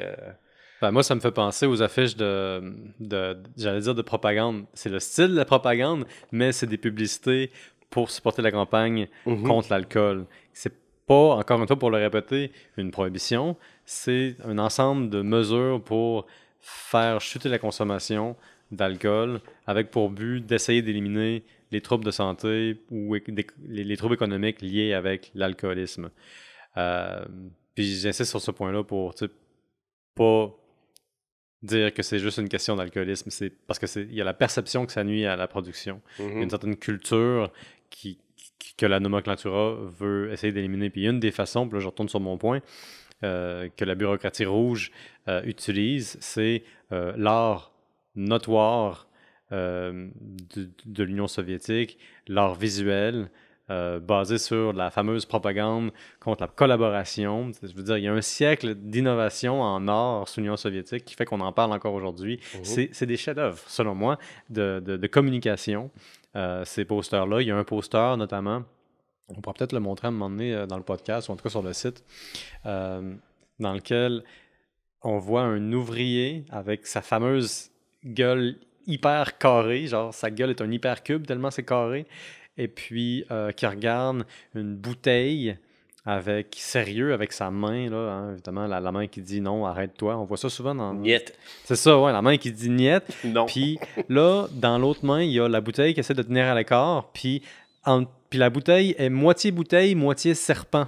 Ben, moi, ça me fait penser aux affiches de, de j'allais dire de propagande. C'est le style de la propagande, mais c'est des publicités pour supporter la campagne Mhm. contre l'alcool. C'est pas, encore une fois, pour le répéter, une prohibition. C'est un ensemble de mesures pour faire chuter la consommation d'alcool avec pour but d'essayer d'éliminer les troubles de santé ou les, les troubles économiques liés avec l'alcoolisme. Euh, puis j'insiste sur ce point-là pour pas dire que c'est juste une question d'alcoolisme, c'est parce que c'est il y a la perception que ça nuit à la production. Il y a Mhm. une certaine culture qui, qui- que la nomenclatura veut essayer d'éliminer. Puis une des façons, puis là je retourne sur mon point, euh, que la bureaucratie rouge euh, utilise, c'est euh, l'art notoire de, de l'Union soviétique, l'art visuel, euh, basé sur la fameuse propagande contre la collaboration. Je veux dire, il y a un siècle d'innovation en art sous l'Union soviétique qui fait qu'on en parle encore aujourd'hui. Mhm. C'est des chefs-d'œuvre, selon moi, de, de- de communication, euh, ces posters-là. Il y a un poster, notamment, on pourra peut-être le montrer à un moment donné euh, dans le podcast, ou en tout cas sur le site, euh, dans lequel on voit un ouvrier avec sa fameuse gueule hyper carrée, genre sa gueule est un hypercube tellement c'est carré, et puis euh, qui regarde une bouteille avec sérieux, avec sa main, là, hein, évidemment, la, la main qui dit non, arrête-toi. On voit ça souvent dans. Niet. C'est ça, ouais, la main qui dit niet. [laughs] Non. Puis là, dans l'autre main, il y a la bouteille qui essaie de tenir à l'écart. Puis, en- puis la bouteille est moitié bouteille, moitié serpent.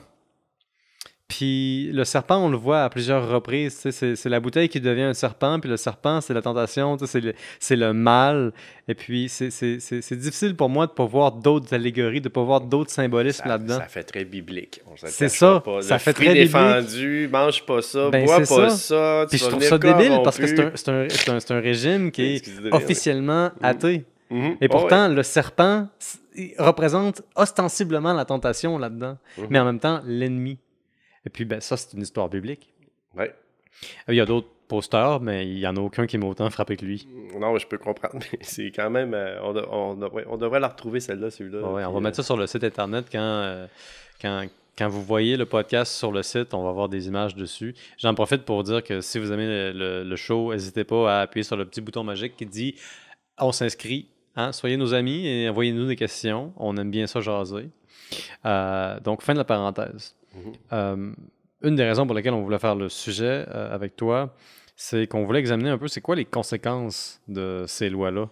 Puis le serpent, on le voit à plusieurs reprises. C'est la bouteille qui devient un serpent, puis le serpent, c'est la tentation, c'est le, le, mal. Et puis c'est difficile pour moi de ne pas voir d'autres allégories, de ne pas voir d'autres symbolismes là-dedans. Ça fait très biblique. C'est ça. Ça fait très défendu, mange pas ça, ben, bois pas ça. puis je trouve ça débile parce que c'est un, un, un, régime qui est officiellement athée. Mm-hmm. Et pourtant, le serpent représente ostensiblement la tentation là-dedans, mm-hmm. mais en même temps l'ennemi. Et puis, ben, ça, c'est une histoire biblique. Oui. Il y a d'autres posters, mais il n'y en a aucun qui m'a autant frappé que lui. Non, je peux comprendre, [laughs] mais c'est quand même. Euh, on, devrait, la retrouver, celle-là, celui-là. on va mettre ça sur le site Internet quand, euh, quand, quand, vous voyez le podcast sur le site, on va avoir des images dessus. J'en profite pour dire que si vous aimez le, show, n'hésitez pas à appuyer sur le petit bouton magique qui dit on s'inscrit. Hein, soyez nos amis et envoyez-nous des questions. On aime bien ça jaser. Euh, donc, fin de la parenthèse. Mhm. Euh, une des raisons pour lesquelles on voulait faire le sujet euh, avec toi, c'est qu'on voulait examiner un peu c'est quoi les conséquences de ces lois-là.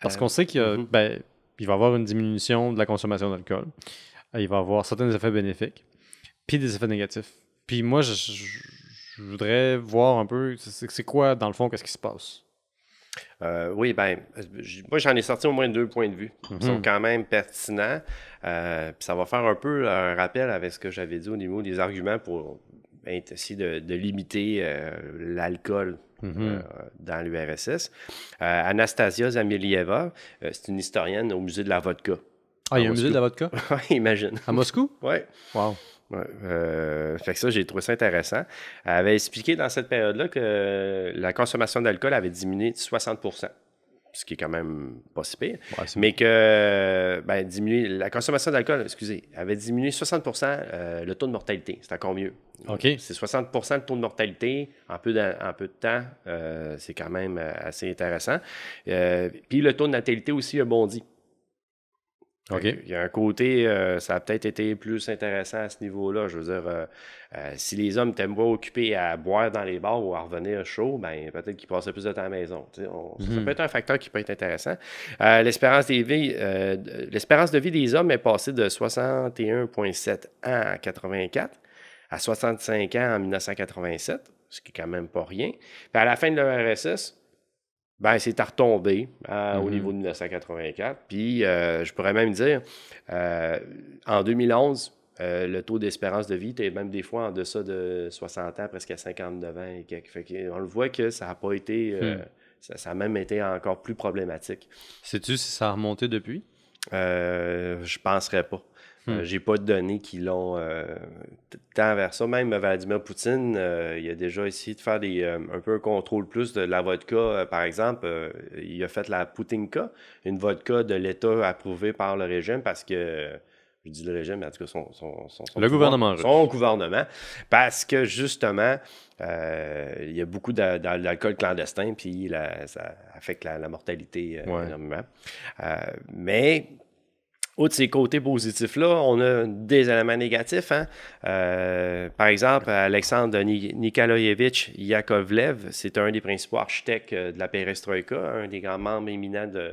Parce qu'on sait qu'il mhm. ben, va y avoir une diminution de la consommation d'alcool. Il va y avoir certains effets bénéfiques, puis des effets négatifs. Puis moi, je voudrais voir un peu, c'est quoi, dans le fond, qu'est-ce qui se passe? Euh, oui, ben, moi j'en ai sorti au moins deux points de vue qui sont mhm. quand même pertinents. Euh, puis ça va faire un peu un rappel avec ce que j'avais dit au niveau des arguments pour essayer de, limiter euh, l'alcool mhm. dans l'URSS. Anastasia Zamilieva, c'est une historienne au musée de la vodka. Ah, il y a un musée de la vodka? [laughs] oui, imagine. À Moscou? oui. Wow. Euh, fait que ça, j'ai trouvé ça intéressant. Elle avait expliqué dans cette période-là que la consommation d'alcool avait diminué de 60% ce qui est quand même pas si pire, mais que ben, diminuer, la consommation d'alcool, excusez, avait diminué 60% euh, le taux de mortalité. C'est encore mieux. OK. C'est 60% le taux de mortalité en peu de, en peu de temps. Euh, c'est quand même assez intéressant. puis le taux de natalité aussi a bondi. Il y a un côté, euh, ça a peut-être été plus intéressant à ce niveau-là. Je veux dire, euh, euh, si les hommes étaient pas occupés à boire dans les bars ou à revenir chaud, ben peut-être qu'ils passaient plus de temps à la maison. Ça mhm. peut être un facteur qui peut être intéressant. l'espérance, de vie, l'espérance de vie des hommes est passée de 61,7 ans en 84 à 65 ans en 1987, ce qui est quand même pas rien. Puis à la fin de l'ERSS, ben, c'est à retomber euh, au mm-hmm. niveau de 1984. Puis, euh, je pourrais même dire, euh, en 2011, le taux d'espérance de vie était même des fois en deçà de 60 ans, presque à 59 ans et Fait on le voit que ça n'a pas été. Hmm. Ça, a même été encore plus problématique. Sais-tu si ça a remonté depuis? je penserais pas. Euh, hmm. J'ai pas de données qui l'ont euh, tant vers ça. Même Vladimir Poutine, euh, il a déjà essayé de faire des, un peu un contrôle plus de la vodka. par exemple, il a fait la Poutinka, une vodka de l'État approuvée par le régime parce que je dis le régime, mais en tout cas son, son, son, le gouvernement son gouvernement, parce que justement, il y a beaucoup d'alcool clandestin, puis ça affecte la, mortalité énormément. mais Outre ces côtés positifs-là, on a des éléments négatifs. Hein. Euh, par exemple, Alexandre Nikolaevich Yakovlev, c'est un des principaux architectes euh, de la perestroïka, un des grands membres éminents de,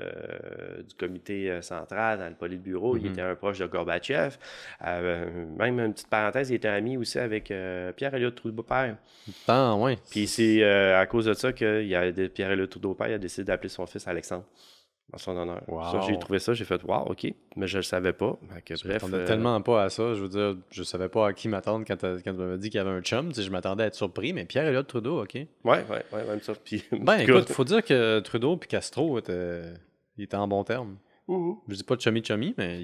du comité euh, central dans le Politburo. Il mm-hmm. était un proche de Gorbatchev. même une petite parenthèse, il était ami aussi avec Pierre-Éliott Trudeau-Père. Ah, oui. Puis c'est à cause de ça que Pierre-Éliott Trudeau-Père a décidé d'appeler son fils Alexandre en son honneur. j'ai trouvé ça, j'ai fait wow, ok, mais je le savais pas. je bref, euh, tellement pas à ça. Je veux dire, je savais pas à qui m'attendre quand, quand tu m'avais dit qu'il y avait un chum. je m'attendais à être surpris, mais Pierre Elliott Trudeau, ok. Ouais, ouais, ouais, même ça. Puis, [laughs] ben écoute, faut dire que Trudeau et Castro étaient, ils étaient en bon terme. Je Je dis pas chummy chummy, mais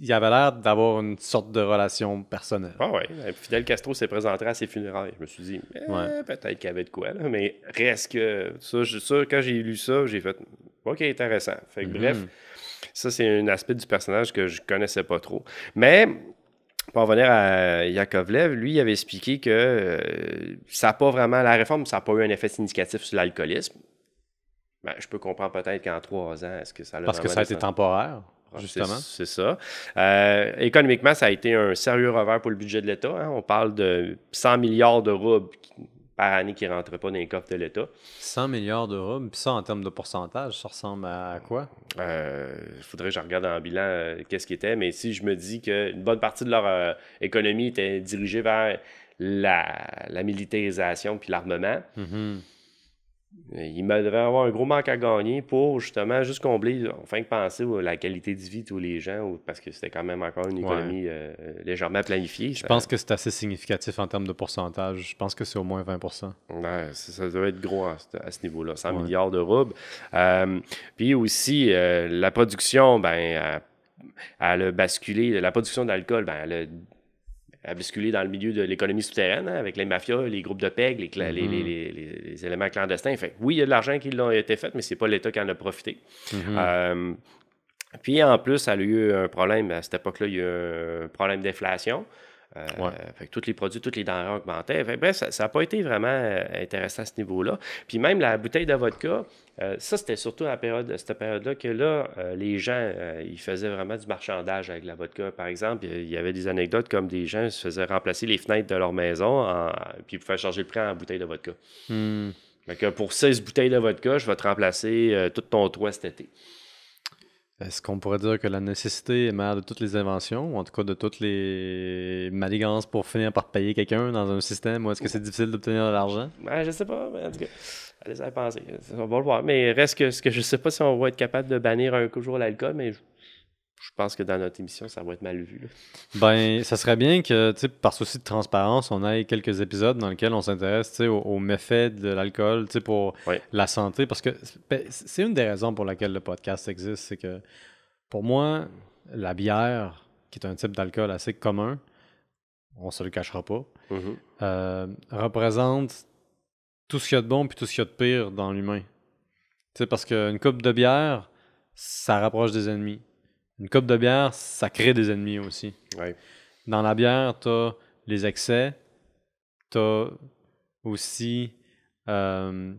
il avait l'air d'avoir une sorte de relation personnelle. Ah ouais. Fidel Castro s'est présenté à ses funérailles. Je me suis dit, eh, peut-être qu'il y avait de quoi, là. mais reste que ça, ça quand j'ai lu ça, j'ai fait, OK, intéressant. Fait que, bref, mhm. ça, c'est un aspect du personnage que je connaissais pas trop. Mais, pour revenir à Yakovlev, lui, il avait expliqué que euh, ça n'a pas vraiment, la réforme, ça n'a pas eu un effet significatif sur l'alcoolisme. Ben, je peux comprendre peut-être qu'en trois ans, est-ce que ça a Parce que ça a été temporaire. Justement. C'est ça. Euh, économiquement, ça a été un sérieux revers pour le budget de l'État. Hein. On parle de 100 milliards de roubles par année qui ne rentrent pas dans les coffres de l'État. 100 milliards d'euros, puis ça, en termes de pourcentage, ça ressemble à quoi? Il euh, faudrait que je regarde en bilan euh, qu'est-ce qui était, mais si je me dis qu'une bonne partie de leur économie était dirigée vers la, militarisation puis l'armement, mm-hmm. Il devait avoir un gros manque à gagner pour justement juste combler, enfin que penser à la qualité de vie de tous les gens, parce que c'était quand même encore une économie euh, légèrement planifiée. Je pense que c'est assez significatif en termes de pourcentage. Je pense que c'est au moins 20 ouais, ça doit être gros à, ce niveau-là, 100 milliards de roubles. Euh, puis aussi, euh, la production, ben, elle a basculé, la production d'alcool, ben, elle a à basculer dans le milieu de l'économie souterraine, hein, avec les mafias, les groupes de PEG, mm-hmm. les, éléments clandestins. Fait, oui, il y a de l'argent qui a été fait, mais c'est pas l'État qui en a profité. Mm-hmm. Euh, puis en plus, ça a eu un problème, à cette époque-là, il y a eu un problème d'inflation. Euh, fait que tous les produits, toutes les denrées augmentaient. bref, ça n'a pas été vraiment euh, intéressant à ce niveau-là. Puis même la bouteille de vodka, euh, ça, c'était surtout à période, cette période-là que là, les gens, ils faisaient vraiment du marchandage avec la vodka. Par exemple, il y avait des anecdotes comme des gens se faisaient remplacer les fenêtres de leur maison, en, puis ils pouvaient changer le prix en bouteille de vodka. Hmm. que pour 16 bouteilles de vodka, je vais te remplacer tout ton toit cet été. Est-ce qu'on pourrait dire que la nécessité est mère de toutes les inventions, ou en tout cas de toutes les manigances pour finir par payer quelqu'un dans un système où est-ce que c'est difficile d'obtenir de l'argent? Ben, je sais pas, mais en tout cas, allez y penser. On va le voir. Mais reste que, ce que je sais pas si on va être capable de bannir un jour l'alcool, mais je pense que dans notre émission, ça va être mal vu. Ben, ça serait bien que, par souci de transparence, on ait quelques épisodes dans lesquels on s'intéresse aux, méfaits de l'alcool pour la santé. Parce que ben, c'est une des raisons pour laquelle le podcast existe. C'est que, pour moi, la bière, qui est un type d'alcool assez commun, on se le cachera pas, mm-hmm. euh, représente tout ce qu'il y a de bon puis tout ce qu'il y a de pire dans l'humain. Parce qu'une coupe de bière, ça rapproche des ennemis. Une coupe de bière, ça crée des ennemis aussi. Dans la bière, tu as les excès, tu as aussi euh,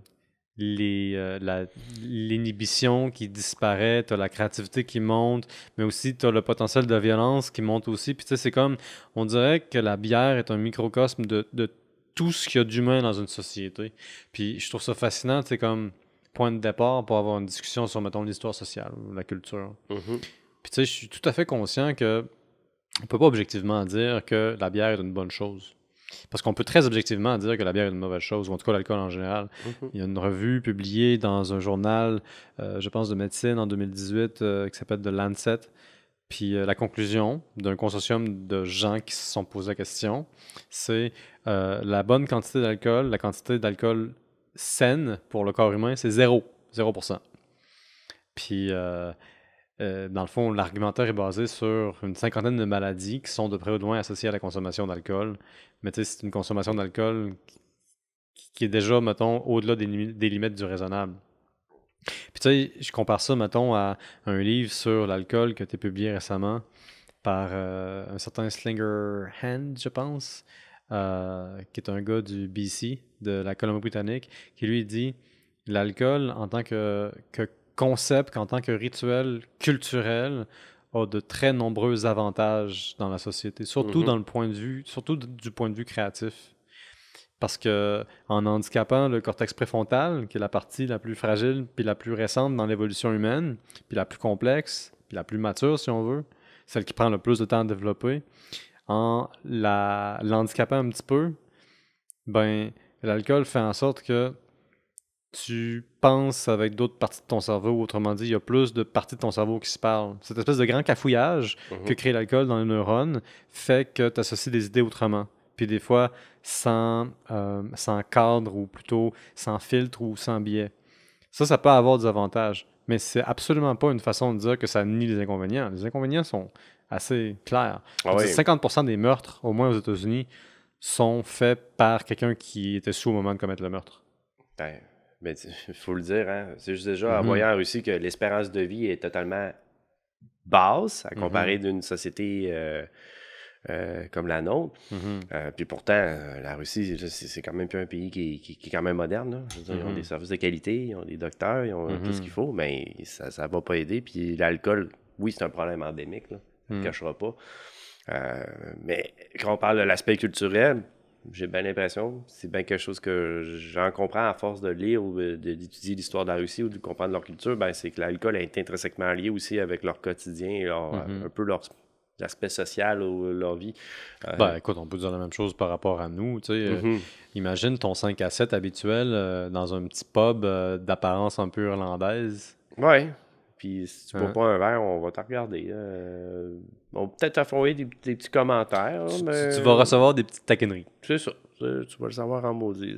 euh, l'inhibition qui disparaît, tu as la créativité qui monte, mais aussi tu as le potentiel de violence qui monte aussi. Puis tu sais, c'est comme, on dirait que la bière est un microcosme de, de tout ce qu'il y a d'humain dans une société. Puis je trouve ça fascinant, c'est comme point de départ pour avoir une discussion sur, mettons, l'histoire sociale ou la culture. Mm-hmm. Puis tu sais, je suis tout à fait conscient que on peut pas objectivement dire que la bière est une bonne chose. Parce qu'on peut très objectivement dire que la bière est une mauvaise chose, ou en tout cas l'alcool en général. Mhm. Il y a une revue publiée dans un journal, euh, je pense, de médecine en 2018 euh, qui s'appelle The Lancet. Puis euh, la conclusion d'un consortium de gens qui se sont posé la question, c'est la bonne quantité d'alcool, la quantité d'alcool saine pour le corps humain, c'est zéro. 0%. Puis euh, dans le fond, l'argumentaire est basé sur une cinquantaine de maladies qui sont de près ou de loin associées à la consommation d'alcool. Mais tu sais, c'est une consommation d'alcool qui, est déjà, mettons, au-delà des, limites du raisonnable. Puis tu sais, je compare ça, mettons, à un livre sur l'alcool qui a été publié récemment par euh, un certain Slinger Hand, je pense, euh, qui est un gars du BC, de la Colombie-Britannique, qui lui dit l'alcool en tant que, que concept qu'en tant que rituel culturel a de très nombreux avantages dans la société, surtout mhm. dans le point de vue, surtout du point de vue créatif. Parce que en handicapant le cortex préfrontal, qui est la partie la plus fragile puis la plus récente dans l'évolution humaine, puis la plus complexe, puis la plus mature si on veut, celle qui prend le plus de temps à développer, en l'handicapant un petit peu, ben l'alcool fait en sorte que tu penses avec d'autres parties de ton cerveau. Autrement dit, il y a plus de parties de ton cerveau qui se parlent. Cette espèce de grand cafouillage mhm. que crée l'alcool dans les neurones fait que tu associes des idées autrement. Puis des fois, sans, euh, sans cadre ou plutôt sans filtre ou sans biais. Ça, ça peut avoir des avantages. Mais c'est absolument pas une façon de dire que ça nie les inconvénients. Les inconvénients sont assez clairs. 50% ah des meurtres, au moins aux États-Unis, sont faits par quelqu'un qui était sous au moment de commettre le meurtre. Ben, mais il [laughs] faut le dire, hein? c'est juste déjà en mm-hmm. voyant en Russie que l'espérance de vie est totalement basse à comparer mm-hmm. d'une société euh, euh, comme la nôtre. Mm-hmm. Euh, puis pourtant, la Russie, c'est quand même plus un pays qui, est quand même moderne. ils ont des services de qualité, ils ont des docteurs, ils ont tout ce qu'il faut, mais ça ne va pas aider. Puis l'alcool, oui, c'est un problème endémique, là. on ne le mm. cachera pas. mais quand on parle de l'aspect culturel, j'ai bien l'impression, c'est bien quelque chose que j'en comprends à force de lire ou d'étudier l'histoire de la Russie ou de comprendre leur culture, ben, c'est que l'alcool est intrinsèquement lié aussi avec leur quotidien et mm-hmm. un peu leur l'aspect social ou leur vie. Euh, ben, écoute, on peut dire la même chose par rapport à nous. Tu sais, euh, mhm. imagine ton 5 à 7 habituel euh, dans un petit pub d'apparence un peu irlandaise. Ouais. Puis si tu bois hein? pas un verre, on va te regarder. on va peut-être t'envoyer des, des, petits commentaires. mais... tu, vas recevoir des petites taquineries. C'est ça. Tu vas le savoir en maudit.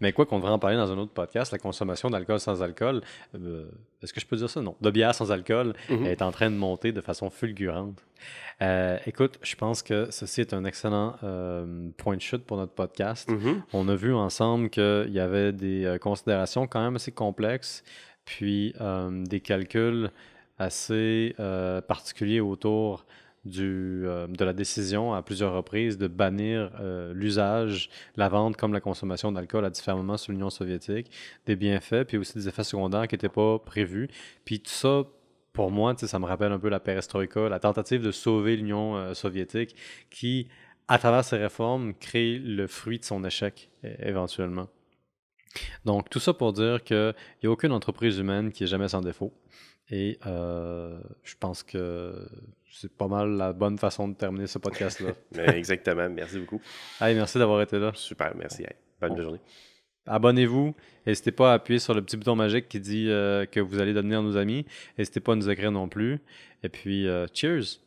Mais quoi qu'on devrait en parler dans un autre podcast, la consommation d'alcool sans alcool, euh, est-ce que je peux dire ça? Non. De bière sans alcool mm-hmm. est en train de monter de façon fulgurante. Euh, écoute, je pense que ceci est un excellent euh, point de chute pour notre podcast. Mm-hmm. On a vu ensemble qu'il y avait des considérations quand même assez complexes, puis des calculs assez particuliers autour du, euh, de la décision à plusieurs reprises de bannir euh, l'usage, la vente comme la consommation d'alcool à différents moments sous l'Union soviétique, des bienfaits, puis aussi des effets secondaires qui n'étaient pas prévus. Puis tout ça, pour moi, ça me rappelle un peu la perestroïka, la tentative de sauver l'Union euh, soviétique qui, à travers ces réformes, crée le fruit de son échec éventuellement. Donc tout ça pour dire qu'il n'y a aucune entreprise humaine qui est jamais sans défaut. Et je pense que c'est pas mal la bonne façon de terminer ce podcast-là. [laughs] Exactement. Merci beaucoup. Allez, merci d'avoir été là. Super, merci. bonne journée. Abonnez-vous. N'hésitez pas à appuyer sur le petit bouton magique qui dit euh, que vous allez devenir nos amis. N'hésitez pas à nous écrire non plus. Et puis, euh, cheers!